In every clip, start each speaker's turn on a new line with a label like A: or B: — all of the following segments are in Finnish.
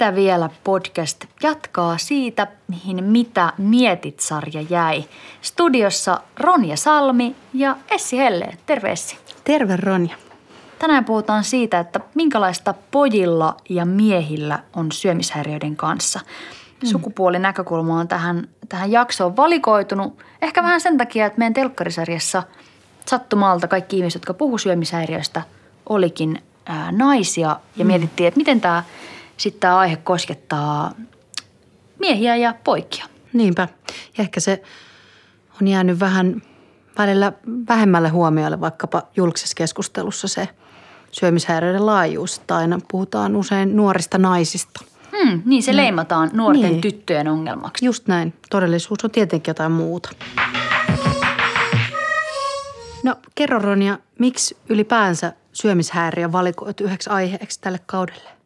A: Mitä vielä podcast jatkaa siitä, mihin Mitä mietit-sarja jäi. Studiossa Ronja Salmi ja Essi Helle. Terve Essi.
B: Terve Ronja.
A: Tänään puhutaan siitä, että minkälaista pojilla ja miehillä on syömishäiriöiden kanssa. Sukupuolinäkökulma on tähän, tähän jaksoon valikoitunut. Ehkä vähän sen takia, että meidän telkkarisarjassa sattumalta kaikki ihmiset, jotka puhu syömishäiriöistä, olikin ää, naisia. Ja mietittiin, että miten tämä sitten tämä aihe koskettaa miehiä ja poikia.
B: Niinpä. Ja ehkä se on jäänyt vähän välillä vähemmälle huomiolle vaikkapa julkisessa keskustelussa se syömishäiriöiden laajuus. Että aina puhutaan usein nuorista naisista.
A: Hmm, niin se leimataan nuorten niin. tyttöjen ongelmaksi.
B: Just näin. Todellisuus on tietenkin jotain muuta. No kerro Ronja, miksi ylipäänsä syömishäiriö valikoitu yhdeksi aiheeksi tälle kaudelle?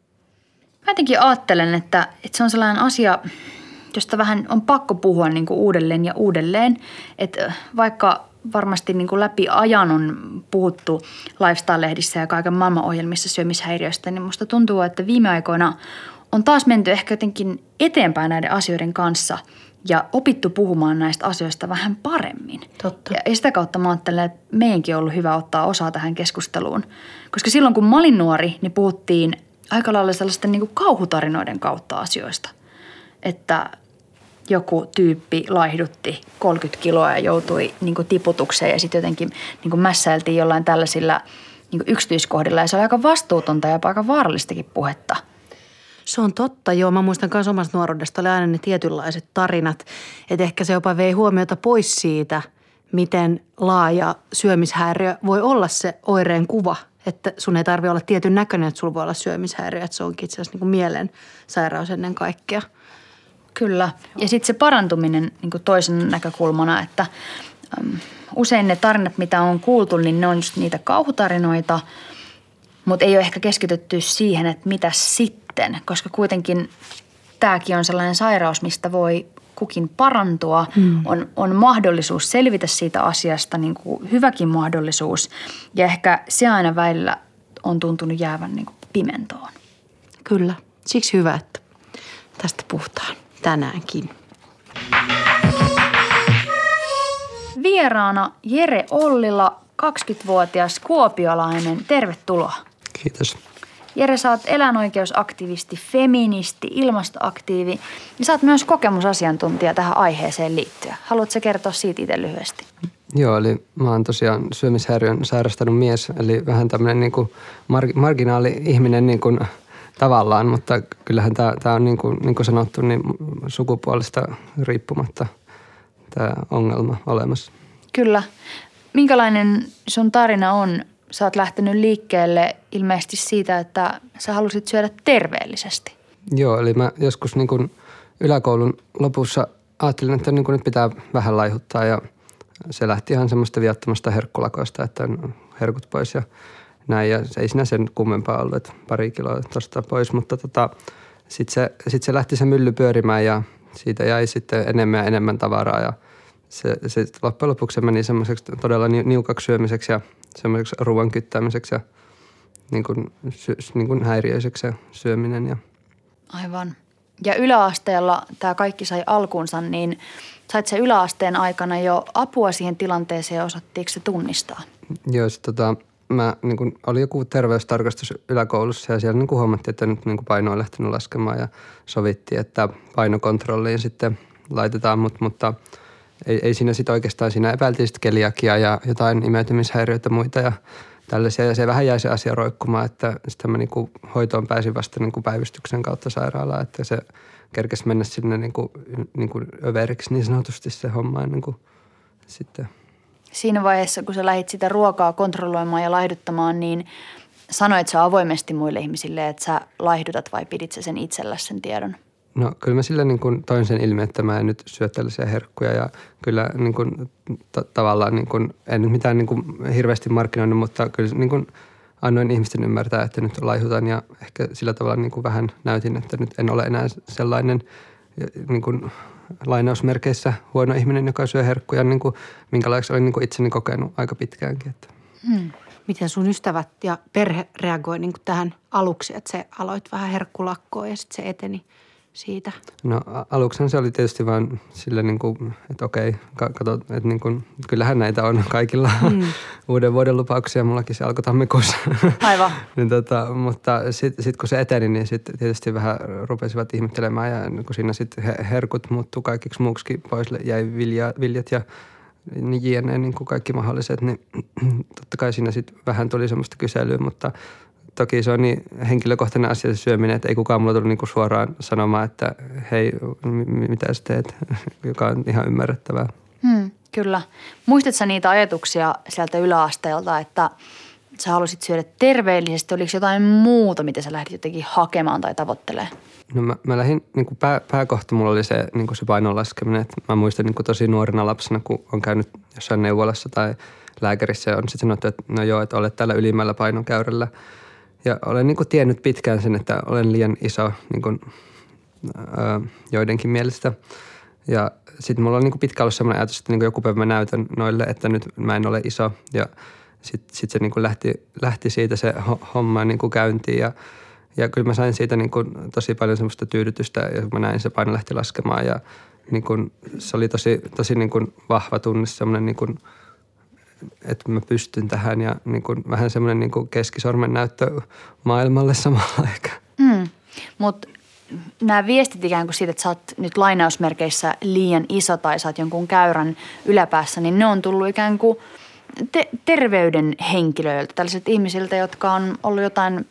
A: Mä jotenkin ajattelen, että, että se on sellainen asia, josta vähän on pakko puhua niin kuin uudelleen ja uudelleen. Että vaikka varmasti niin kuin läpi ajan on puhuttu lifestyle-lehdissä ja kaiken maailman ohjelmissa syömishäiriöistä, niin musta tuntuu, että viime aikoina on taas menty ehkä jotenkin eteenpäin näiden asioiden kanssa ja opittu puhumaan näistä asioista vähän paremmin.
B: Totta.
A: Ja sitä kautta mä ajattelen, että meidänkin on ollut hyvä ottaa osaa tähän keskusteluun. Koska silloin kun mä olin nuori, niin puhuttiin aika lailla sellaisten niin kuin kauhutarinoiden kautta asioista. Että joku tyyppi laihdutti 30 kiloa ja joutui niin kuin tiputukseen ja sitten jotenkin niin kuin mässäiltiin jollain tällaisilla niin kuin yksityiskohdilla. Ja se oli aika vastuutonta ja aika vaarallistakin puhetta.
B: Se on totta, joo. Mä muistan myös omasta nuoruudesta oli aina ne tietynlaiset tarinat. Että ehkä se jopa vei huomiota pois siitä, miten laaja syömishäiriö voi olla se oireen kuva – että sun ei tarvitse olla tietyn näköinen, että sulla voi olla syömishäiriö, että se onkin itse asiassa niin mielen sairaus ennen kaikkea.
A: Kyllä. Ja sitten se parantuminen niin toisen näkökulmana, että äm, usein ne tarinat, mitä on kuultu, niin ne on just niitä kauhutarinoita, mutta ei ole ehkä keskitytty siihen, että mitä sitten, koska kuitenkin tämäkin on sellainen sairaus, mistä voi kukin parantua, mm. on, on mahdollisuus selvitä siitä asiasta, niin kuin hyväkin mahdollisuus. Ja ehkä se aina välillä on tuntunut jäävän niin kuin pimentoon.
B: Kyllä, siksi hyvä, että tästä puhutaan tänäänkin.
A: Vieraana Jere Ollila, 20-vuotias kuopiolainen. Tervetuloa.
C: Kiitos.
A: Jere, sä oot eläinoikeusaktivisti, feministi, ilmastoaktiivi ja sä oot myös kokemusasiantuntija tähän aiheeseen liittyen. Haluatko kertoa siitä itse lyhyesti?
C: Joo, eli mä oon tosiaan syömishäiriön sairastanut mies, eli vähän tämmöinen niin kuin mar- marginaali ihminen niin kuin tavallaan, mutta kyllähän tämä on niin kuin, niin kuin sanottu niin sukupuolesta riippumatta tämä ongelma olemassa.
A: Kyllä. Minkälainen sun tarina on sä oot lähtenyt liikkeelle ilmeisesti siitä, että sä halusit syödä terveellisesti.
C: Joo, eli mä joskus niin kuin yläkoulun lopussa ajattelin, että niin kuin nyt pitää vähän laihuttaa ja se lähti ihan semmoista viattomasta herkkulakoista, että herkut pois ja näin. Ja se ei sinä sen kummempaa ollut, että pari kiloa tuosta pois, mutta tota, sitten se, sit se lähti se mylly pyörimään ja siitä jäi sitten enemmän ja enemmän tavaraa ja se, se loppujen lopuksi meni semmoiseksi todella niukaksi syömiseksi ja semmoiseksi ruoan kyttäämiseksi ja niin kuin, sy, niin kuin häiriöiseksi se syöminen. Ja.
A: Aivan. Ja yläasteella tämä kaikki sai alkuunsa, niin sait se yläasteen aikana jo apua siihen tilanteeseen ja osattiinko se tunnistaa?
C: Joo, sit, tota, mä, niin kun, oli joku terveystarkastus yläkoulussa ja siellä niin kuin huomattiin, että nyt niin kuin paino on lähtenyt laskemaan ja sovittiin, että painokontrolliin sitten laitetaan, mutta, mutta – ei, ei siinä sitten oikeastaan, siinä epäiltiin sitten keliakia ja jotain imeytymishäiriöitä muita ja tällaisia. Ja se vähän jäi se asia roikkumaan, että sitten mä niinku hoitoon pääsin vasta niinku päivystyksen kautta sairaalaan, että se kerkesi mennä sinne niinku, niinku överiksi niin sanotusti se homma ennen kuin sitten.
A: Siinä vaiheessa, kun sä lähdit sitä ruokaa kontrolloimaan ja laihduttamaan, niin sanoit sä avoimesti muille ihmisille, että sä laihdutat vai pidit sä sen itsellä sen tiedon?
C: No kyllä mä sillä niin kuin toin sen ilmi, että mä en nyt syö tällaisia herkkuja ja kyllä niin kuin, t- tavallaan niin kuin, en nyt mitään niin kuin hirveästi markkinoinut, mutta kyllä niin kuin annoin ihmisten ymmärtää, että nyt laihutan ja ehkä sillä tavalla niin kuin vähän näytin, että nyt en ole enää sellainen niin kuin lainausmerkeissä huono ihminen, joka syö herkkuja, niin kuin, minkälaiksi olin niin kuin itseni kokenut aika pitkäänkin. Että.
B: Hmm. Miten sun ystävät ja perhe reagoi niin tähän aluksi, että se aloit vähän herkkulakkoa ja sitten se eteni siitä?
C: No aluksi se oli tietysti vaan sille niin kuin, että okei, kato, että niin kuin, kyllähän näitä on kaikilla mm. uuden vuoden lupauksia. Mullakin se alkoi tammikuussa.
A: Aivan.
C: niin tota, mutta sitten sit kun se eteni, niin sitten tietysti vähän rupesivat ihmettelemään ja niin kun siinä sitten herkut muuttuu kaikiksi muuksikin pois. Jäi vilja, viljat ja niin jne, niin kuin kaikki mahdolliset, niin totta kai siinä sitten vähän tuli semmoista kyselyä, mutta toki se on niin henkilökohtainen asia se syöminen, että ei kukaan mulla tullut niinku suoraan sanomaan, että hei, mitä sä teet, joka on ihan ymmärrettävää.
A: Hmm, kyllä. Muistatko niitä ajatuksia sieltä yläasteelta, että sä halusit syödä terveellisesti? Oliko jotain muuta, mitä sä lähdit jotenkin hakemaan tai tavoittelemaan?
C: No mä, mä lähdin, niin kuin pää, pääkohta mulla oli se, niin kuin se painon laskeminen. Että mä muistan niin kuin tosi nuorena lapsena, kun on käynyt jossain neuvolassa tai lääkärissä ja on sitten sanottu, että no joo, että olet täällä ylimmällä painonkäyrällä – ja olen niin kuin tiennyt pitkään sen, että olen liian iso niin kuin, ää, joidenkin mielestä. Ja sitten mulla on niin kuin ollut sellainen ajatus, että niin kuin joku päivä mä näytän noille, että nyt mä en ole iso. Ja sitten sit se niin kuin lähti, lähti siitä se homma niin kuin käyntiin ja, ja kyllä mä sain siitä niin kuin tosi paljon semmoista tyydytystä ja mä näin se paino lähti laskemaan ja niin kuin, se oli tosi, tosi niin kuin vahva tunne, semmoinen niin kuin – että mä pystyn tähän ja niin kuin, vähän semmoinen niin kuin keskisormen näyttö maailmalle samalla aikaa.
A: Mm. Mutta nämä viestit ikään kuin siitä, että sä oot nyt lainausmerkeissä liian iso tai sä oot jonkun käyrän yläpäässä, niin ne on tullut ikään kuin te- terveyden henkilöiltä, tällaisilta ihmisiltä, jotka on ollut jotain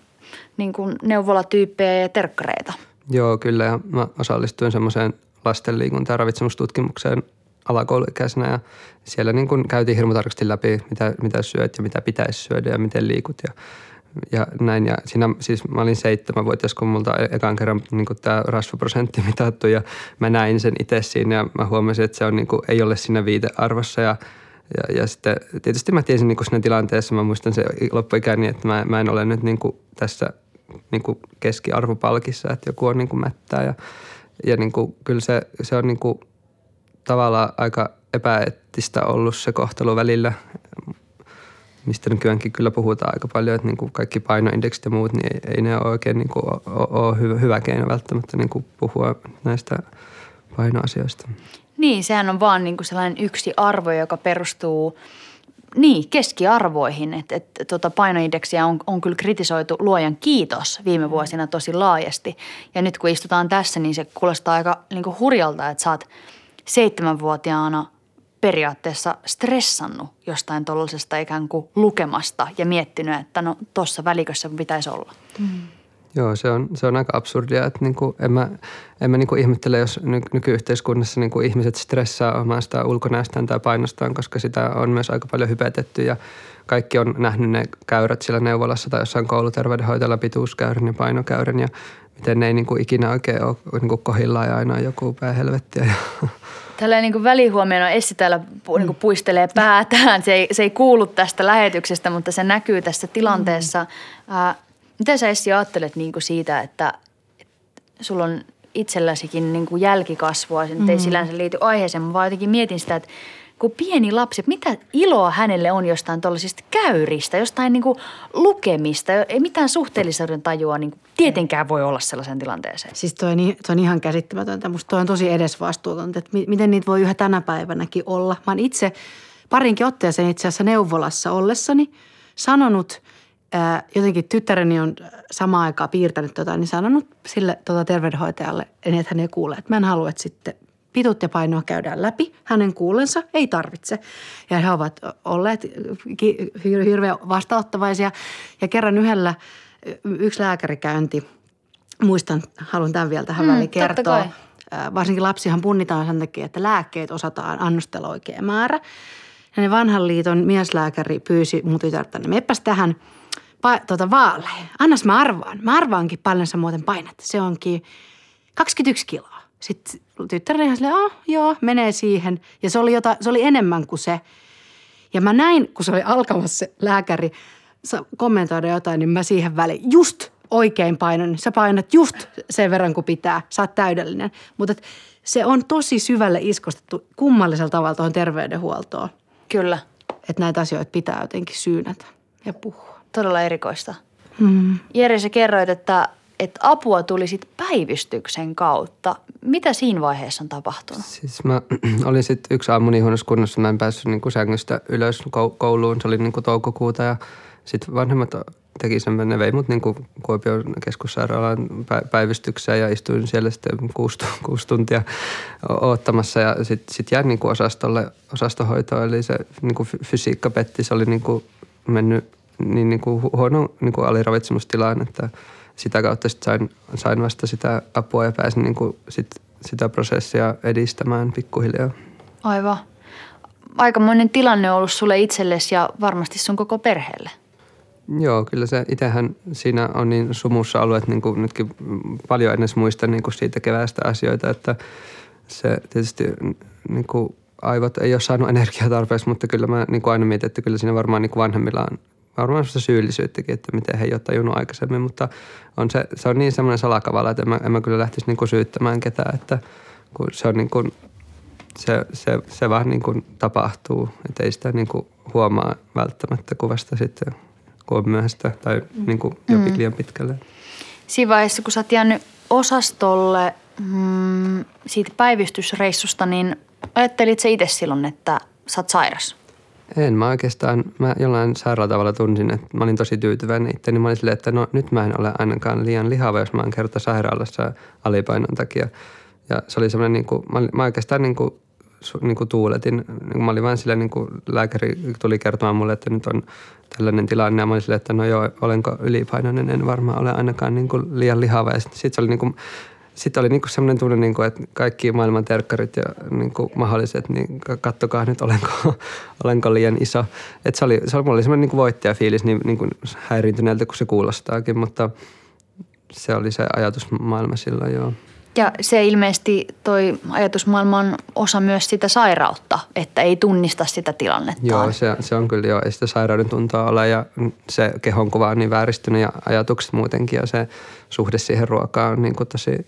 A: niin kuin neuvolatyyppejä ja terkkareita.
C: Joo, kyllä. Ja mä osallistuin semmoiseen lastenliikunta- ja ravitsemustutkimukseen alakouluikäisenä ja siellä niin kuin käytiin hirmu tarkasti läpi, mitä, mitä syöt ja mitä pitäisi syödä ja miten liikut ja, ja näin. Ja siinä siis mä olin seitsemänvuotias, kun multa e-, ekan kerran niin kuin tämä rasvaprosentti mitattu ja mä näin sen itse siinä ja mä huomasin, että se on niin kuin, ei ole siinä viitearvossa ja ja, ja sitten tietysti mä tiesin niin siinä tilanteessa, mä muistan se loppuikäni, että mä, mä en ole nyt niin kuin tässä niin kuin keskiarvopalkissa, että joku on niin kuin mättää ja, ja niin kuin, kyllä se, se on niin kuin – tavallaan aika epäeettistä ollut se kohtelu välillä, mistä nykyäänkin kyllä puhutaan aika paljon, että niin kuin kaikki painoindeksit ja muut, niin ei, ei ne ole oikein niin kuin ole, hyvä, hyvä keino välttämättä niin kuin puhua näistä painoasioista.
A: Niin, sehän on vaan niin kuin sellainen yksi arvo, joka perustuu niin, keskiarvoihin. Että et, tota painoindeksiä on, on kyllä kritisoitu luojan kiitos viime vuosina tosi laajasti. Ja nyt kun istutaan tässä, niin se kuulostaa aika niin kuin hurjalta, että oot – seitsemänvuotiaana periaatteessa stressannut jostain tuollaisesta ikään kuin lukemasta ja miettinyt, että no tuossa välikössä pitäisi olla. Mm.
C: Joo, se on, se on aika absurdia. Että niin kuin, en mä, en mä niin kuin ihmettele, jos ny, nykyyhteiskunnassa niin kuin ihmiset stressaa omasta ulkonäöstään tai painostaan, koska sitä on myös aika paljon hypetetty ja kaikki on nähnyt ne käyrät siellä neuvolassa tai jossain kouluterveydenhoitajalla pituuskäyrän ja painokäyrän ja miten ne ei niin kuin ikinä oikein ole niin kuin kohillaan ja aina joku päähelvettiä.
A: Tällä niin välihuomioon Essi täällä niin kuin puistelee päätään. Se ei, se ei kuulu tästä lähetyksestä, mutta se näkyy tässä tilanteessa. Mm. Ää, mitä sä Essi ajattelet niin kuin siitä, että, että sulla on itselläsikin niin kuin jälkikasvua, se mm. ei sillä liity aiheeseen, vaan jotenkin mietin sitä, että kun pieni lapsi, mitä iloa hänelle on jostain tuollaisista käyristä, jostain niin kuin lukemista. Ei mitään suhteellisuuden tajua niin kuin tietenkään voi olla sellaisen tilanteeseen.
B: Siis toi on, toi on ihan käsittämätöntä. Musta toi on tosi edesvastuutonta, että miten niitä voi yhä tänä päivänäkin olla. Mä oon itse parinkin otteeseen itse asiassa neuvolassa ollessani sanonut – jotenkin tyttäreni on samaan aikaan piirtänyt tota, niin sanonut sille tota terveydenhoitajalle, niin että hän ei kuule, että mä en halua, että sitten pitut ja painoa käydään läpi. Hänen kuulensa ei tarvitse. Ja he ovat olleet hirveän vastaanottavaisia. Ja kerran yhdellä yksi lääkärikäynti, muistan, haluan tämän vielä tähän mm, väliin kertoa. Varsinkin lapsihan punnitaan sen takia, että lääkkeet osataan annostella oikea määrä. Ja ne vanhan liiton mieslääkäri pyysi mun tytärtä, niin meppäs tähän pa- tota vaaleen. Annas mä arvaan. Mä arvaankin paljon sä muuten painat. Se onkin 21 kiloa. Sitten tyttäreni ihan silleen, oh, joo, menee siihen. Ja se oli, jota, se oli enemmän kuin se. Ja mä näin, kun se oli alkamassa se lääkäri kommentoida jotain, niin mä siihen väliin just oikein painon. Sä painat just sen verran kuin pitää. Sä oot täydellinen. Mutta se on tosi syvälle iskostettu kummallisella tavalla tuohon terveydenhuoltoon.
A: Kyllä.
B: Että näitä asioita pitää jotenkin syynätä ja puhua.
A: Todella erikoista.
B: Hmm.
A: Jere, sä kerroit, että, että apua tuli sit päivystyksen kautta. Mitä siinä vaiheessa on tapahtunut?
C: Siis mä olin sitten yksi aamu niin huonossa kunnossa, mä en päässyt niin kuin sängystä ylös kouluun. Se oli niin kuin toukokuuta ja sitten vanhemmat teki sen, ne vei mut niin kuin Kuopion keskussairaalan päivystykseen ja istuin siellä sitten kuusi, kuusi tuntia oottamassa ja sitten sit jäin niin kuin osastolle, osastohoitoon, eli se niin kuin fysiikka petti, se oli niin kuin mennyt niin, niin kuin huono niin kuin aliravitsemustilaan, että sitä kautta sit sain, sain vasta sitä apua ja pääsin niin kuin sit, sitä prosessia edistämään pikkuhiljaa.
A: Aivan. Aikamoinen tilanne on ollut sulle itsellesi ja varmasti sun koko perheelle.
C: Joo, kyllä se itsehän siinä on niin sumussa ollut, että niin kuin nytkin paljon ennen muistan niin kuin siitä keväästä asioita, että se tietysti niin kuin aivot ei ole saanut energiaa tarpeeksi, mutta kyllä mä niin kuin aina mietin, että kyllä siinä varmaan niin kuin vanhemmilla on varmaan sitä syyllisyyttäkin, että miten he ei ole tajunnut aikaisemmin, mutta on se, se on niin semmoinen salakavala, että en mä, en mä kyllä lähtisi niin kuin syyttämään ketään, että kun se on niin kuin, se, se, se vaan niin kuin tapahtuu, että ei sitä niin kuin huomaa välttämättä kuvasta sitten kun on myöhäistä tai niin kuin jokin mm. liian pitkälle.
A: Siinä vaiheessa, kun sä oot jäänyt osastolle mm, siitä päivystysreissusta, niin ajattelit sä itse silloin, että sä oot sairas?
C: En mä oikeastaan, mä jollain sairaalla tavalla tunsin, että mä olin tosi tyytyväinen itse, mä olin silleen, että no nyt mä en ole ainakaan liian lihava, jos mä oon kerta sairaalassa alipainon takia. Ja se oli semmoinen, niin kuin, mä, mä oikeastaan niin kuin, niin kuin tuuletin. Niin mä olin vain silleen, niin kuin lääkäri tuli kertomaan mulle, että nyt on tällainen tilanne. Ja mä olin silleen, että no joo, olenko ylipainoinen, en varmaan ole ainakaan niin kuin liian lihava. Ja sitten sit oli niin kuin, sitten oli niinku semmoinen tunne, niinku, että kaikki maailman terkkarit ja niinku mahdolliset, niin kattokaa nyt, olenko, olenko liian iso. Et se oli, se oli, oli semmoinen niinku voittajafiilis niin, niinku häiriintyneeltä kuin se kuulostaakin, mutta se oli se ajatusmaailma silloin, joo.
A: Ja se ilmeisesti toi ajatusmaailma on osa myös sitä sairautta, että ei tunnista sitä tilannetta.
C: Joo, se, se on kyllä jo, ei sitä sairauden tuntoa ole ja se kehonkuva on niin vääristynyt ja ajatukset muutenkin ja se suhde siihen ruokaan on niin kuin tosi,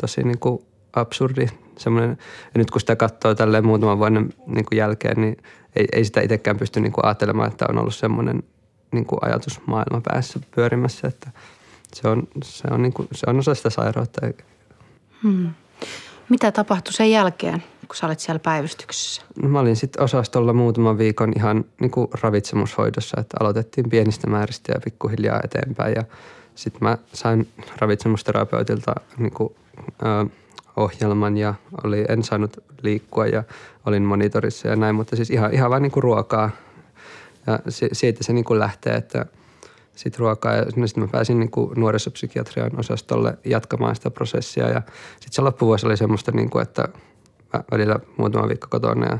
C: tosi niin kuin absurdi. Semmoinen, ja nyt kun sitä katsoo tälleen muutaman vuoden niin kuin jälkeen, niin ei, ei sitä itsekään pysty niin kuin ajattelemaan, että on ollut semmoinen niin kuin ajatusmaailma päässä pyörimässä, että se on, se on, niin kuin, se on osa sitä sairautta
B: Hmm. Mitä tapahtui sen jälkeen, kun sä olit siellä päivystyksessä?
C: No, mä olin sitten osastolla muutaman viikon ihan niin kuin ravitsemushoidossa, että aloitettiin pienistä määristä ja pikkuhiljaa eteenpäin. Ja sitten mä sain ravitsemusterapeutilta niin kuin, ö, ohjelman ja oli, en saanut liikkua ja olin monitorissa ja näin, mutta siis ihan, ihan vain niin kuin ruokaa. Ja siitä se niin kuin lähtee, että – sit ruokaa. Ja sitten mä pääsin niin kuin nuorisopsykiatrian osastolle jatkamaan sitä prosessia. Ja sitten se loppuvuosi oli semmoista, niin kuin, että mä välillä muutama viikko kotona ja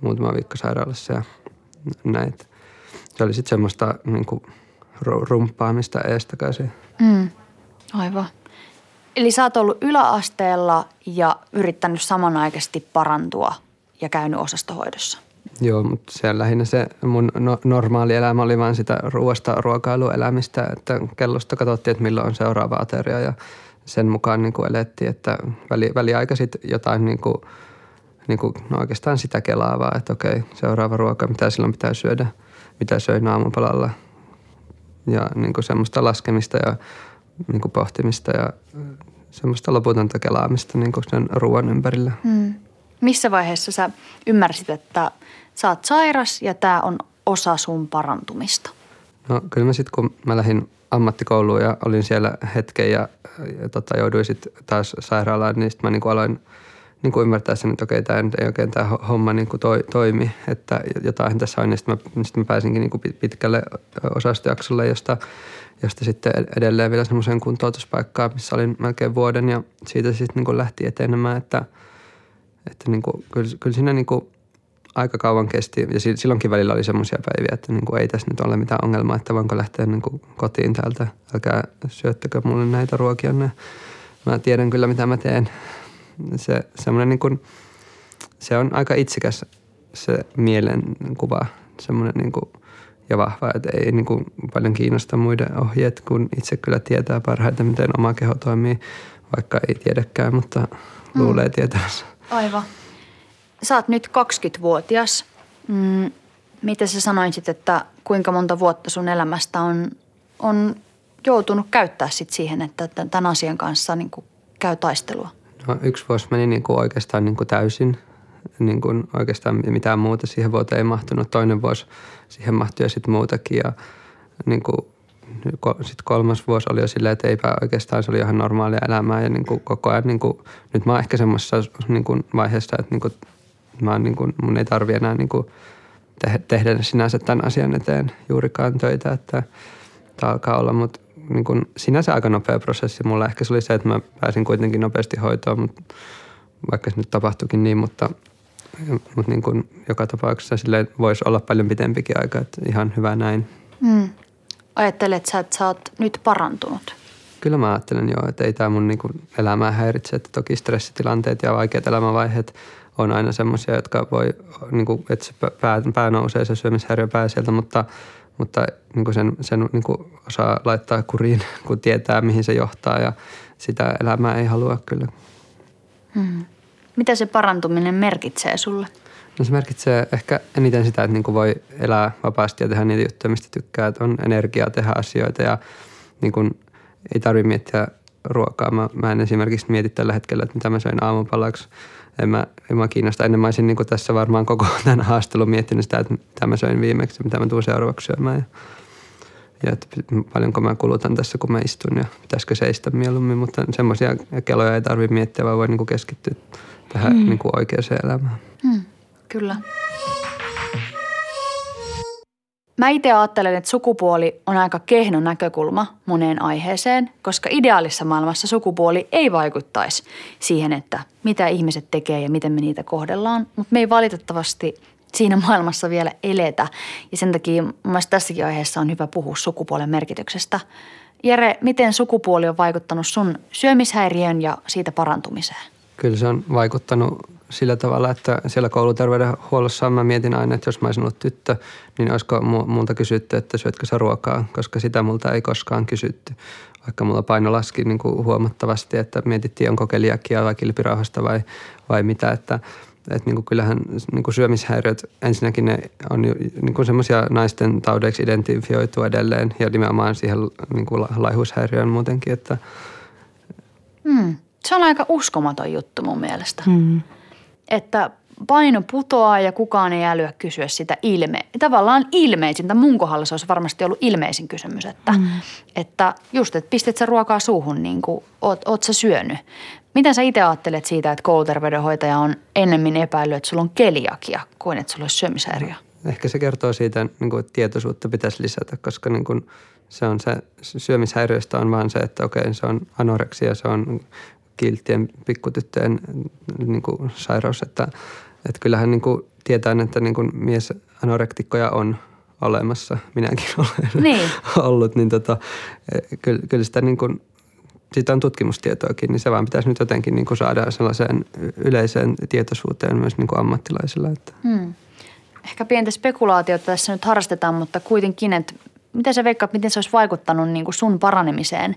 C: muutama viikko sairaalassa ja näin. Se oli sitten semmoista niin kuin rumppaamista eestakaisin.
A: Mm, aivan. Eli sä oot ollut yläasteella ja yrittänyt samanaikaisesti parantua ja käynyt osastohoidossa.
C: Joo, mutta se lähinnä se mun no, normaali elämä oli vain sitä ruoasta ruokailuelämistä, että kellosta katsottiin, että milloin on seuraava ateria ja sen mukaan niin kuin elettiin, että väli, väliaika sitten jotain niin kuin, niin kuin, no oikeastaan sitä kelaavaa, että okei, seuraava ruoka, mitä silloin pitää syödä, mitä söin aamupalalla ja niin kuin semmoista laskemista ja niin kuin pohtimista ja semmoista loputonta kelaamista niin kuin sen ruoan ympärillä.
A: Hmm. Missä vaiheessa sä ymmärsit, että sä oot sairas ja tämä on osa sun parantumista?
C: No kyllä mä sitten kun mä lähdin ammattikouluun ja olin siellä hetken ja, ja tota, jouduin sitten taas sairaalaan, niin sitten mä niin aloin niin kuin ymmärtää sen, että okei, tämä ei oikein tämä homma niin kuin toi, toimi, että jotain tässä on. Ja sitten mä, sit mä pääsinkin niin kuin pitkälle osastojaksolle, josta, josta sitten edelleen vielä semmoiseen kuntoutuspaikkaan, missä olin melkein vuoden ja siitä sitten niin kuin lähti etenemään, että, että niin kuin, kyllä, kyllä siinä niin kuin aika kauan kesti ja silloinkin välillä oli semmoisia päiviä, että niin kuin ei tässä nyt ole mitään ongelmaa, että voinko lähteä niin kuin kotiin täältä, älkää syöttäkö mulle näitä ruokia. mä tiedän kyllä mitä mä teen. Se, semmoinen niin kuin, se on aika itsekäs se mielenkuva, semmoinen niin kuin, ja vahva, että ei niin kuin paljon kiinnosta muiden ohjeet, kun itse kyllä tietää parhaiten, miten oma keho toimii, vaikka ei tiedäkään, mutta luulee mm. tietävänsä.
A: Aivan. Sä oot nyt 20-vuotias. Mm, mitä sä sanoisit, että kuinka monta vuotta sun elämästä on, on joutunut käyttää sit siihen, että tämän asian kanssa niin kuin käy taistelua?
C: Yksi vuosi meni niin kuin oikeastaan niin kuin täysin. Niin kuin oikeastaan mitään muuta siihen vuoteen ei mahtunut. Toinen vuosi siihen mahtui ja sitten muutakin. Ja niin kuin, sitten kolmas vuosi oli jo silleen, että eipä oikeastaan se oli ihan normaalia elämää. Ja niin kuin koko ajan, niin kuin, nyt mä oon ehkä semmoisessa niin kuin vaiheessa, että niin kuin, mä oon, niin kuin, mun ei tarvi enää niin kuin, tehdä sinänsä tämän asian eteen juurikaan töitä, että tämä alkaa olla, mutta niin kuin sinänsä aika nopea prosessi. Mulla ehkä se oli se, että mä pääsin kuitenkin nopeasti hoitoon, mutta vaikka se nyt tapahtuikin niin, mutta, mutta niin kuin joka tapauksessa sille voisi olla paljon pitempikin aika, että ihan hyvä näin.
A: Mm. Ajattelet sä, että sä oot nyt parantunut?
C: Kyllä mä ajattelen joo, että ei tämä mun niin kuin elämää häiritse. Että toki stressitilanteet ja vaikeat elämänvaiheet on aina semmoisia, jotka voi, niin kuin, että se pää, pää nousee, se syömishäiriö pää sieltä, mutta – mutta niin kuin sen, sen niin kuin osaa laittaa kuriin, kun tietää, mihin se johtaa ja sitä elämää ei halua kyllä.
A: Hmm. Mitä se parantuminen merkitsee sulle?
C: No se merkitsee ehkä eniten sitä, että niin kuin voi elää vapaasti ja tehdä niitä juttuja, mistä tykkää. Että on energiaa tehdä asioita ja niin kuin ei tarvitse miettiä ruokaa. Mä, mä en esimerkiksi mieti tällä hetkellä, että mitä mä söin aamupalaksi – en mä, en mä kiinnosta. Ennen mä olisin niin tässä varmaan koko tämän haastelun miettinyt sitä, että mitä mä söin viimeksi, mitä mä tuun seuraavaksi syömään. Ja, ja että paljonko mä kulutan tässä, kun mä istun ja pitäisikö seistä mieluummin. Mutta semmoisia keloja ei tarvitse miettiä, vaan voi niin keskittyä tähän mm. niin oikeaan elämään.
A: Mm, kyllä. Mä itse ajattelen, että sukupuoli on aika kehno näkökulma moneen aiheeseen, koska ideaalissa maailmassa sukupuoli ei vaikuttaisi siihen, että mitä ihmiset tekee ja miten me niitä kohdellaan. Mutta me ei valitettavasti siinä maailmassa vielä eletä ja sen takia mun tässäkin aiheessa on hyvä puhua sukupuolen merkityksestä. Jere, miten sukupuoli on vaikuttanut sun syömishäiriön ja siitä parantumiseen?
C: Kyllä se on vaikuttanut sillä tavalla, että siellä kouluterveydenhuollossa mä mietin aina, että jos mä olisin ollut tyttö, niin olisiko multa kysytty, että syötkö sä ruokaa, koska sitä multa ei koskaan kysytty. Vaikka mulla paino laski niin kuin huomattavasti, että mietittiin onko keliakia vai kilpirauhasta vai, vai mitä, että että niin kuin kyllähän niin kuin syömishäiriöt, ensinnäkin ne on niin kuin semmoisia naisten taudeiksi identifioitu edelleen ja nimenomaan siihen niin kuin laihuushäiriöön muutenkin, että
A: hmm. Se on aika uskomaton juttu mun mielestä. Hmm että paino putoaa ja kukaan ei älyä kysyä sitä ilme. Tavallaan ilmeisintä, mun kohdalla se olisi varmasti ollut ilmeisin kysymys, että, mm. että just, että pistät sä ruokaa suuhun niin kuin oot, oot sä syönyt. Miten sä itse ajattelet siitä, että kouluterveydenhoitaja on ennemmin epäillyt, että sulla on keliakia kuin että sulla olisi syömishäiriö?
C: Ehkä se kertoo siitä, niin kuin, että tietoisuutta pitäisi lisätä, koska niin kuin, se on se, syömishäiriöstä on vaan se, että okei, se on anoreksia, se on kilttien pikkutyttöjen niin kuin sairaus, että, että kyllähän niin kuin tietää, että niin kuin mies anorektikkoja on olemassa. Minäkin olen niin. ollut, niin tota, kyllä, kyllä sitä niin kuin, siitä on tutkimustietoakin, niin se vaan pitäisi nyt jotenkin niin kuin saada sellaiseen yleiseen tietoisuuteen myös niin kuin ammattilaisilla. Että. Hmm.
A: Ehkä pientä spekulaatiota tässä nyt harrastetaan, mutta kuitenkin, että Miten sä veikkaat, miten se olisi vaikuttanut niin kuin sun paranemiseen,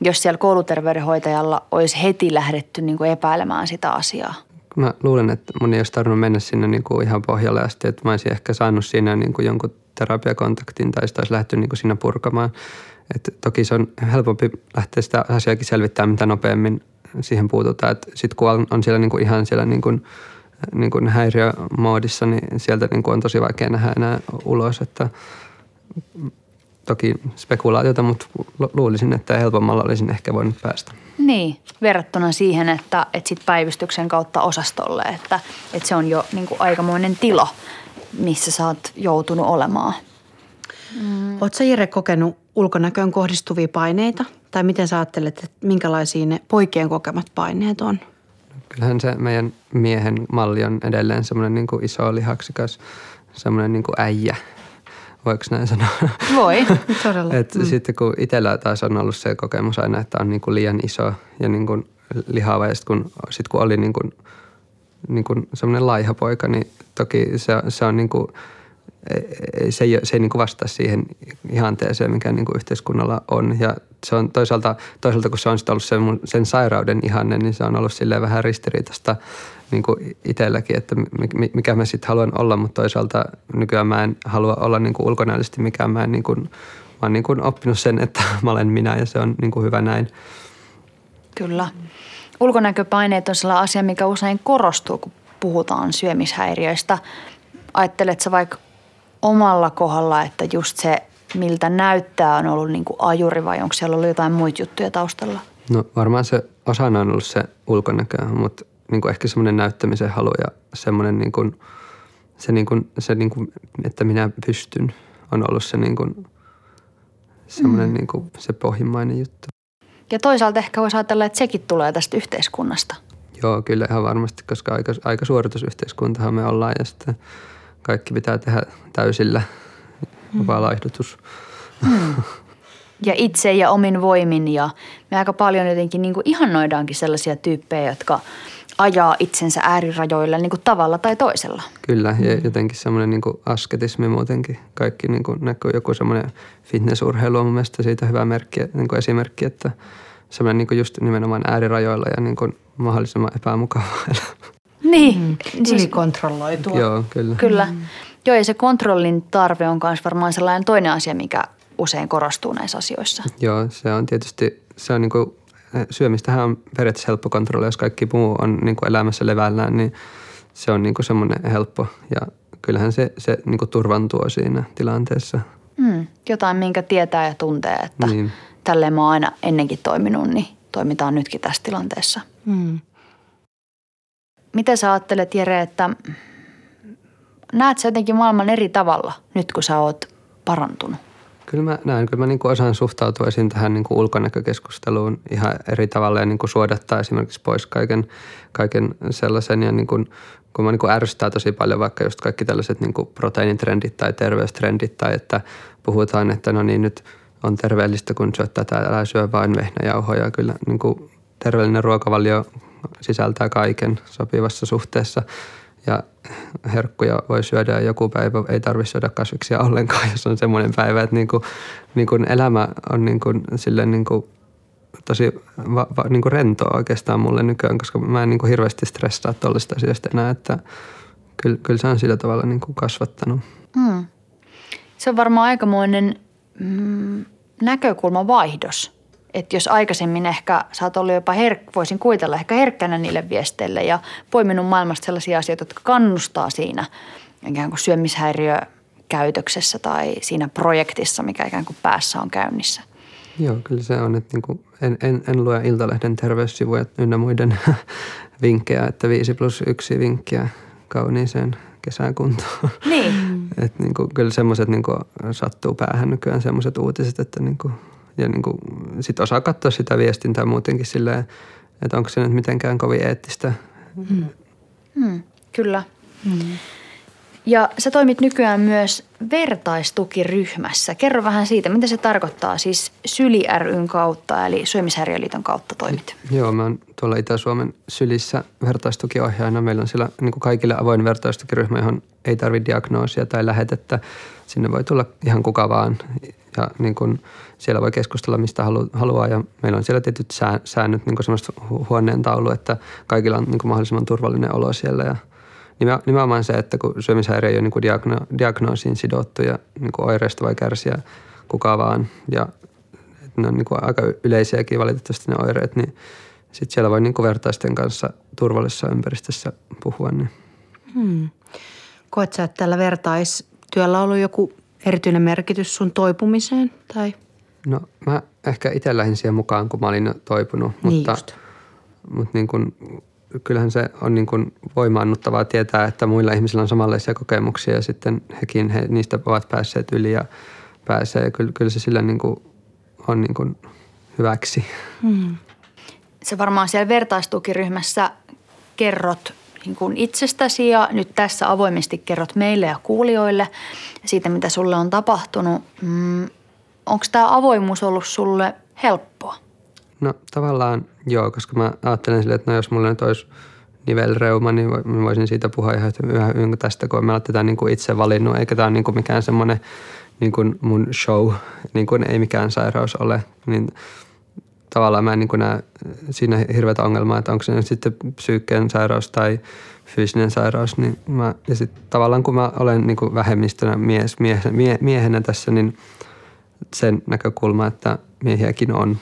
A: jos siellä kouluterveydenhoitajalla olisi heti lähdetty niin kuin epäilemään sitä asiaa?
C: Mä luulen, että mun ei olisi tarvinnut mennä sinne niin kuin ihan pohjalle asti, että mä olisin ehkä saanut siinä niin kuin jonkun terapiakontaktin tai sitä olisi lähty niin kuin siinä purkamaan. Et toki se on helpompi lähteä sitä asiaakin selvittämään, mitä nopeammin siihen puututaan. Sitten kun on, on siellä niin kuin ihan siellä niin kuin, niin kuin häiriömoodissa, niin sieltä niin kuin on tosi vaikea nähdä enää ulos. Että toki spekulaatiota, mutta luulisin, että helpommalla olisin ehkä voinut päästä.
A: Niin, verrattuna siihen, että, että sit päivystyksen kautta osastolle, että, että se on jo niin kuin aikamoinen tilo, missä sä oot joutunut olemaan.
B: Mm. Oletko Jere kokenut ulkonäköön kohdistuvia paineita? Tai miten sä ajattelet, että minkälaisia ne poikien kokemat paineet on?
C: Kyllähän se meidän miehen malli on edelleen semmoinen niin iso lihaksikas, semmoinen niin äijä – voiko näin sanoa?
A: Voi.
B: Todella.
C: Et mm. Sitten kun itsellä taas on ollut se kokemus aina, että on niin kuin liian iso ja niin kuin lihava ja sitten kun, sit kun oli niin kuin, niin kuin semmoinen laiha poika, niin toki se, se on niin kuin, se ei, se ei niin kuin vastaa siihen ihanteeseen, mikä niin kuin yhteiskunnalla on. Ja se on toisaalta, toisaalta kun se on ollut sen, sen sairauden ihanne, niin se on ollut silleen vähän ristiriitasta niin kuin itselläkin, että mikä mä sitten haluan olla, mutta toisaalta nykyään mä en halua olla niin kuin ulkonäöllisesti mikään. Mä, en niin kuin, mä oon niin kuin oppinut sen, että mä olen minä ja se on niin kuin hyvä näin.
A: Kyllä. Ulkonäköpaineet on sellainen asia, mikä usein korostuu, kun puhutaan syömishäiriöistä. Ajatteletko vaikka omalla kohdalla, että just se, miltä näyttää, on ollut niin kuin ajuri vai onko siellä ollut jotain muita juttuja taustalla?
C: No varmaan se osana on ollut se ulkonäkö, mutta niin kuin ehkä semmoinen näyttämisen halu ja semmoinen niin kuin, se, niin kuin, se niin kuin, että minä pystyn, on ollut se niin kuin, semmoinen mm. niin kuin, se pohjimmainen juttu.
A: Ja toisaalta ehkä voisi ajatella, että sekin tulee tästä yhteiskunnasta.
C: Joo, kyllä ihan varmasti, koska aika, aika suoritusyhteiskuntahan me ollaan ja sitten kaikki pitää tehdä täysillä, mm. laihdutus. Mm.
A: Ja itse ja omin voimin ja me aika paljon jotenkin niin kuin ihannoidaankin sellaisia tyyppejä, jotka – ajaa itsensä äärirajoille niin kuin tavalla tai toisella.
C: Kyllä, ja jotenkin semmoinen niin kuin asketismi muutenkin. Kaikki niin kuin näkyy joku semmoinen fitnessurheilu on mun mielestä siitä hyvä merkki, niin kuin esimerkki, että semmoinen niin kuin just nimenomaan äärirajoilla ja niin kuin mahdollisimman epämukavaa
A: Niin. Mm.
B: Siis, kontrolloitua.
C: Joo, kyllä.
A: Kyllä. Mm. Joo, ja se kontrollin tarve on myös varmaan sellainen toinen asia, mikä usein korostuu näissä asioissa.
C: Joo, se on tietysti, se on niin kuin syömistähän on periaatteessa helppo kontrolloida, jos kaikki muu on niin kuin elämässä levällään, niin se on niin kuin semmoinen helppo ja kyllähän se, se niin kuin turvan tuo siinä tilanteessa.
A: Mm, jotain, minkä tietää ja tuntee, että niin. tälleen mä oon aina ennenkin toiminut, niin toimitaan nytkin tässä tilanteessa. Mm. Miten sä ajattelet, Jere, että näet sä jotenkin maailman eri tavalla nyt, kun sä oot parantunut?
C: Kyllä mä näen, kyllä mä niin kuin osaan suhtautua esiin tähän niin kuin ulkonäkökeskusteluun ihan eri tavalla ja niin kuin suodattaa esimerkiksi pois kaiken, kaiken sellaisen ja niin kuin, kun mä niin kuin ärsyttää tosi paljon vaikka just kaikki tällaiset niin kuin proteiinitrendit tai terveystrendit tai että puhutaan, että no niin nyt on terveellistä, kun syöt tätä, älä syö vain vehnäjauhoja. Kyllä niin kuin terveellinen ruokavalio sisältää kaiken sopivassa suhteessa ja herkkuja voi syödä ja joku päivä ei tarvitse syödä kasviksia ollenkaan, jos on semmoinen päivä, että niin kuin, niin kuin elämä on niin kuin, silleen niin kuin tosi va, va, niin kuin rentoa oikeastaan mulle nykyään, koska mä en niin kuin hirveästi stressaa tuollaista asioista enää, että kyllä, kyllä se on sillä tavalla niin kuin kasvattanut. Mm.
A: Se on varmaan aikamoinen mm, näkökulman vaihdos että jos aikaisemmin ehkä sä oot ollut jopa, herk- voisin kuvitella ehkä herkkänä niille viesteille ja poiminut maailmasta sellaisia asioita, jotka kannustaa siinä ikään kuin syömishäiriö käytöksessä tai siinä projektissa, mikä ikään kuin päässä on käynnissä.
C: Joo, kyllä se on, että niin kuin en, en, en lue Iltalehden terveyssivuja ynnä muiden vinkkejä, että 5 plus 1 vinkkiä kauniiseen kesäkuntoon.
A: Niin.
C: Et niin kuin, kyllä semmoiset niin sattuu päähän nykyään semmoiset uutiset, että niin kuin ja niin kuin, sit osaa katsoa sitä viestintää muutenkin silleen, että onko se nyt mitenkään kovin eettistä. Mm.
A: Mm, kyllä. Mm. Ja sä toimit nykyään myös vertaistukiryhmässä. Kerro vähän siitä, mitä se tarkoittaa siis Syli ryn kautta, eli Syömishäiriöliiton kautta toimit.
C: Joo, mä oon tuolla Itä-Suomen Sylissä vertaistukiohjaajana. Meillä on siellä niin kuin kaikille avoin vertaistukiryhmä, johon ei tarvitse diagnoosia tai lähetettä. Sinne voi tulla ihan kuka vaan ja niin kuin siellä voi keskustella mistä halu, haluaa ja meillä on siellä tietyt säännöt, niin kuin semmoista huoneen taulu, että kaikilla on niin kuin mahdollisimman turvallinen olo siellä ja nimenomaan se, että kun syömishäiriö ei ole niin kuin diagno, diagnoosiin sidottu ja niin kuin oireista voi kärsiä kuka vaan ja ne on niin kuin aika yleisiäkin valitettavasti ne oireet, niin sitten siellä voi niin kuin vertaisten kanssa turvallisessa ympäristössä puhua. Niin. Hmm.
B: Koet sä, että tällä vertaistyöllä on ollut joku erityinen merkitys sun toipumiseen? Tai?
C: No mä ehkä itse lähdin siihen mukaan, kun mä olin toipunut, niin mutta, just. mutta niin kuin, kyllähän se on niin kuin voimaannuttavaa tietää, että muilla ihmisillä on samanlaisia kokemuksia ja sitten hekin he, niistä ovat päässeet yli ja pääsee. Kyllä, kyllä se sillä niin kuin on niin kuin hyväksi. Hmm.
A: Se varmaan siellä vertaistukiryhmässä kerrot niin kuin itsestäsi ja nyt tässä avoimesti kerrot meille ja kuulijoille siitä, mitä sulle on tapahtunut. Mm, Onko tämä avoimuus ollut sulle helppoa?
C: No tavallaan joo, koska mä ajattelen silleen, että no jos mulla nyt olisi nivelreuma, niin voisin siitä puhua ihan hyvin tästä, kun mä olen tätä niin kuin itse valinnut, eikä tämä ole niin kuin mikään semmoinen niin kuin mun show, niin kuin ei mikään sairaus ole, niin tavallaan mä en niin kuin näe siinä hirveätä ongelmaa, että onko se nyt sitten psyykkeen sairaus tai fyysinen sairaus, niin mä, ja sitten tavallaan kun mä olen niin kuin vähemmistönä mies, mie, mie, miehenä tässä, niin sen näkökulma, että miehiäkin on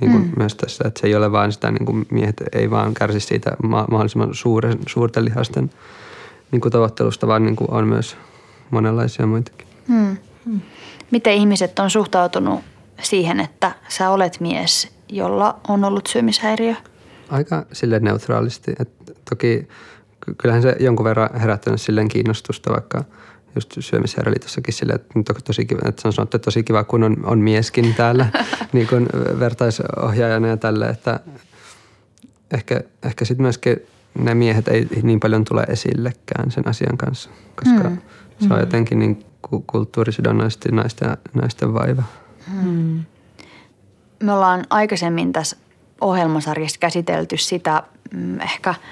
C: niin kuin mm. myös tässä, että se ei ole vain sitä, niin kuin miehet ei vaan kärsi siitä mahdollisimman suuren, suurten lihasten niin kuin tavoittelusta, vaan niin kuin on myös monenlaisia muitakin. Mm.
A: Mm. Miten ihmiset on suhtautunut siihen, että sä olet mies, jolla on ollut syömishäiriö?
C: Aika sille neutraalisti. Et toki kyllähän se jonkun verran herättänyt silleen kiinnostusta, vaikka – just syömishäiriöliitossakin sille, että, nyt on tosi kiva, että sanottu, että tosi kiva, kun on, on mieskin täällä niin kuin vertaisohjaajana ja tälle, että ehkä, ehkä sitten myöskin ne miehet ei niin paljon tule esillekään sen asian kanssa, koska mm. se on mm. jotenkin niin kulttuurisidonnaisesti naisten, naisten vaiva. Mm.
A: Me ollaan aikaisemmin tässä ohjelmasarjassa käsitelty sitä mm, ehkä –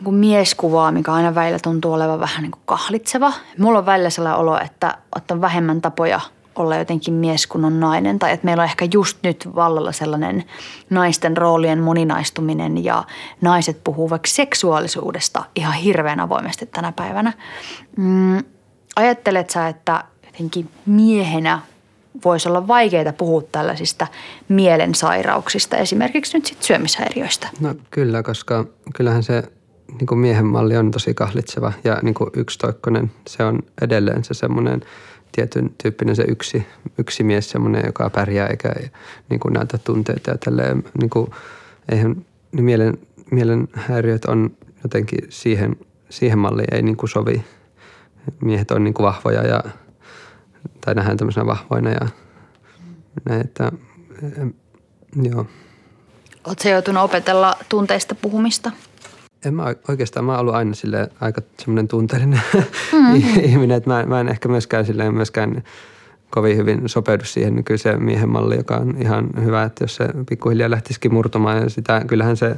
A: niin kuin mieskuvaa, mikä aina välillä tuntuu olevan vähän niin kuin kahlitseva. Mulla on välillä sellainen olo, että, on vähemmän tapoja olla jotenkin mies kuin on nainen. Tai että meillä on ehkä just nyt vallalla sellainen naisten roolien moninaistuminen ja naiset puhuu vaikka seksuaalisuudesta ihan hirveän avoimesti tänä päivänä. Mm, ajattelet sä, että jotenkin miehenä voisi olla vaikeaa puhua tällaisista mielensairauksista, esimerkiksi nyt sit syömishäiriöistä?
C: No kyllä, koska kyllähän se niin miehen malli on tosi kahlitseva ja niin kuin yksitoikkonen. Se on edelleen se semmoinen tietyn tyyppinen se yksi, yksi mies, semmoinen, joka pärjää eikä niin kuin näytä tunteita ja tälleen. Niin kuin, eihän, niin mielen, mielenhäiriöt on jotenkin siihen, siihen malliin ei niin kuin sovi. Miehet on niin kuin vahvoja ja, tai nähdään tämmöisenä vahvoina ja näin, että joo.
A: Oletko joutunut opetella tunteista puhumista?
C: En mä oikeastaan, mä oon ollut aina sille aika semmoinen tunteellinen mm-hmm. ihminen, että mä, mä en ehkä myöskään silleen myöskään kovin hyvin sopeudu siihen. Niin kyllä se miehen malli, joka on ihan hyvä, että jos se pikkuhiljaa lähtisikin murtumaan ja sitä, kyllähän se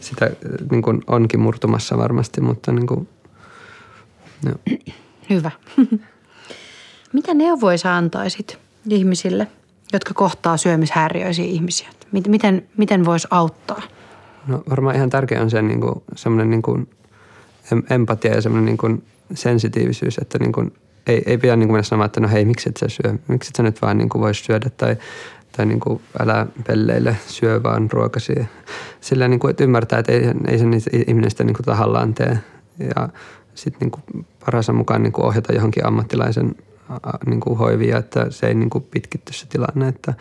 C: sitä niin kuin onkin murtumassa varmasti, mutta niin kuin,
B: no. Hyvä. Mitä neuvoja antaisit ihmisille, jotka kohtaa syömishäiriöisiä ihmisiä? Miten, miten voisi auttaa?
C: No varmaan ihan tärkeä on se niin kuin, semmoinen niin kuin empatia ja semmoinen niin kuin sensitiivisyys, että niin kuin, ei, ei pidä niin kuin mennä sanomaan, että no hei, miksi et sä syö? Miksi et sä nyt vaan niin kuin voisi syödä tai, tai niin kuin älä pelleille, syö vaan ruokasi. Sillä niin kuin, että ymmärtää, että ei, ei se ihminen sitä niin kuin tahallaan tee. Ja sitten niin kuin parhaansa mukaan niin kuin ohjata johonkin ammattilaisen niin kuin hoivia, että se ei niin kuin pitkitty se tilanne. Että,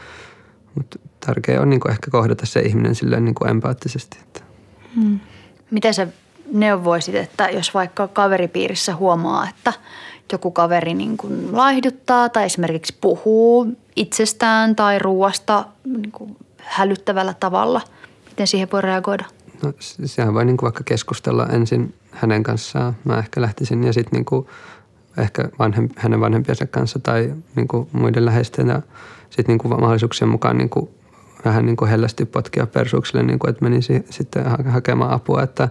C: mutta tärkeää on niin kuin ehkä kohdata se ihminen silleen niin kuin empaattisesti. Että.
A: Hmm. Miten sä neuvoisit, että jos vaikka kaveripiirissä huomaa, että joku kaveri niin kuin laihduttaa tai esimerkiksi puhuu itsestään tai ruoasta niin kuin hälyttävällä tavalla, miten siihen voi reagoida?
C: No sehän voi niin kuin vaikka keskustella ensin hänen kanssaan. Mä ehkä lähtisin ja sitten niin kuin ehkä vanhempi, hänen vanhempiensa kanssa tai niin kuin muiden läheisten ja sitten niin kuin mahdollisuuksien mukaan niin kuin vähän niin kuin hellästi potkia persuuksille, niin kuin, että menisi sitten hakemaan apua. Että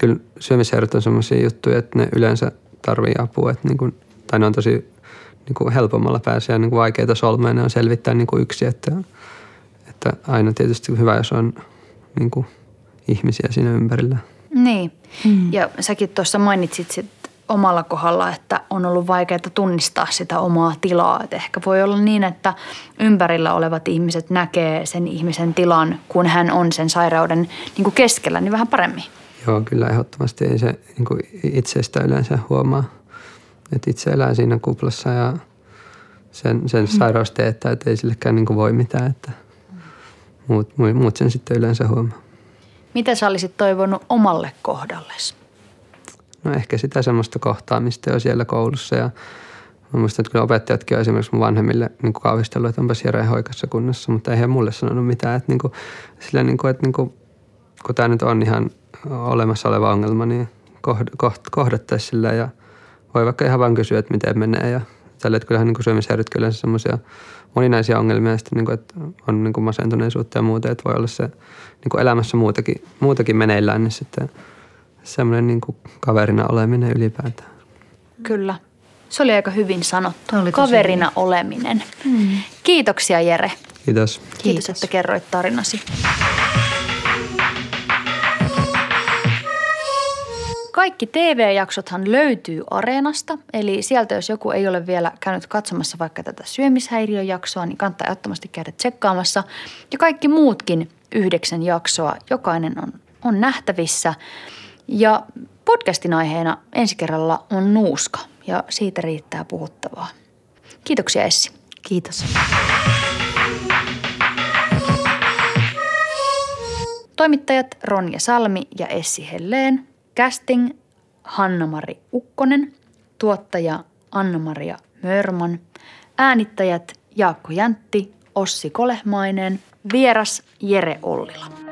C: kyllä syömishäiriöt on sellaisia juttuja, että ne yleensä tarvii apua. Että niin kuin, tai ne on tosi niin kuin helpommalla pääsee ja niin kuin vaikeita solmeja ne on selvittää niin kuin yksi. Että, että aina tietysti hyvä, jos on niin kuin ihmisiä siinä ympärillä.
A: Niin. Mm. Ja säkin tuossa mainitsit omalla kohdalla, että on ollut vaikeaa tunnistaa sitä omaa tilaa. Et ehkä voi olla niin, että ympärillä olevat ihmiset näkee sen ihmisen tilan, kun hän on sen sairauden niin kuin keskellä, niin vähän paremmin.
C: Joo, kyllä ehdottomasti ei se niin kuin itsestä yleensä huomaa. Että itse elää siinä kuplassa ja sen, sen mm. sairaus teettää, että ei sillekään niin kuin voi mitään. Että muut, muut sen sitten yleensä huomaa.
A: Mitä sä olisit toivonut omalle kohdallesi?
C: No ehkä sitä semmoista kohtaamista jo siellä koulussa ja Mä muistan, että kyllä opettajatkin on esimerkiksi mun vanhemmille niin kauhistellut, että onpas Jere hoikassa kunnossa, mutta ei he mulle sanonut mitään. Että, niin kuin, sillä, niin kuin, että niin kuin, kun tämä nyt on ihan olemassa oleva ongelma, niin kohdattaisiin sillä ja voi vaikka ihan vaan kysyä, että miten menee ja tällä, että kyllähän niin kyllä semmoisia moninaisia ongelmia ja sitten niin kuin, että on niin kuin masentuneisuutta ja muuta, että voi olla se niin kuin elämässä muutakin, muutakin meneillään, niin sitten semmoinen niin kuin kaverina oleminen ylipäätään.
A: Kyllä. Se oli aika hyvin sanottu. Oli kaverina hyvin. oleminen. Hmm. Kiitoksia Jere.
C: Kiitos.
A: Kiitos. Kiitos, että kerroit tarinasi. Kaikki TV-jaksothan löytyy Areenasta, eli sieltä jos joku ei ole vielä käynyt katsomassa vaikka tätä syömishäiriöjaksoa, niin kannattaa ehdottomasti käydä tsekkaamassa. Ja kaikki muutkin yhdeksän jaksoa, jokainen on, on nähtävissä. Ja podcastin aiheena ensi kerralla on nuuska ja siitä riittää puhuttavaa. Kiitoksia Essi.
B: Kiitos.
A: Toimittajat Ronja Salmi ja Essi Helleen – Casting Hanna-Mari Ukkonen, tuottaja Anna-Maria Mörman, äänittäjät Jaakko Jäntti, Ossi Kolehmainen, vieras Jere Ollila.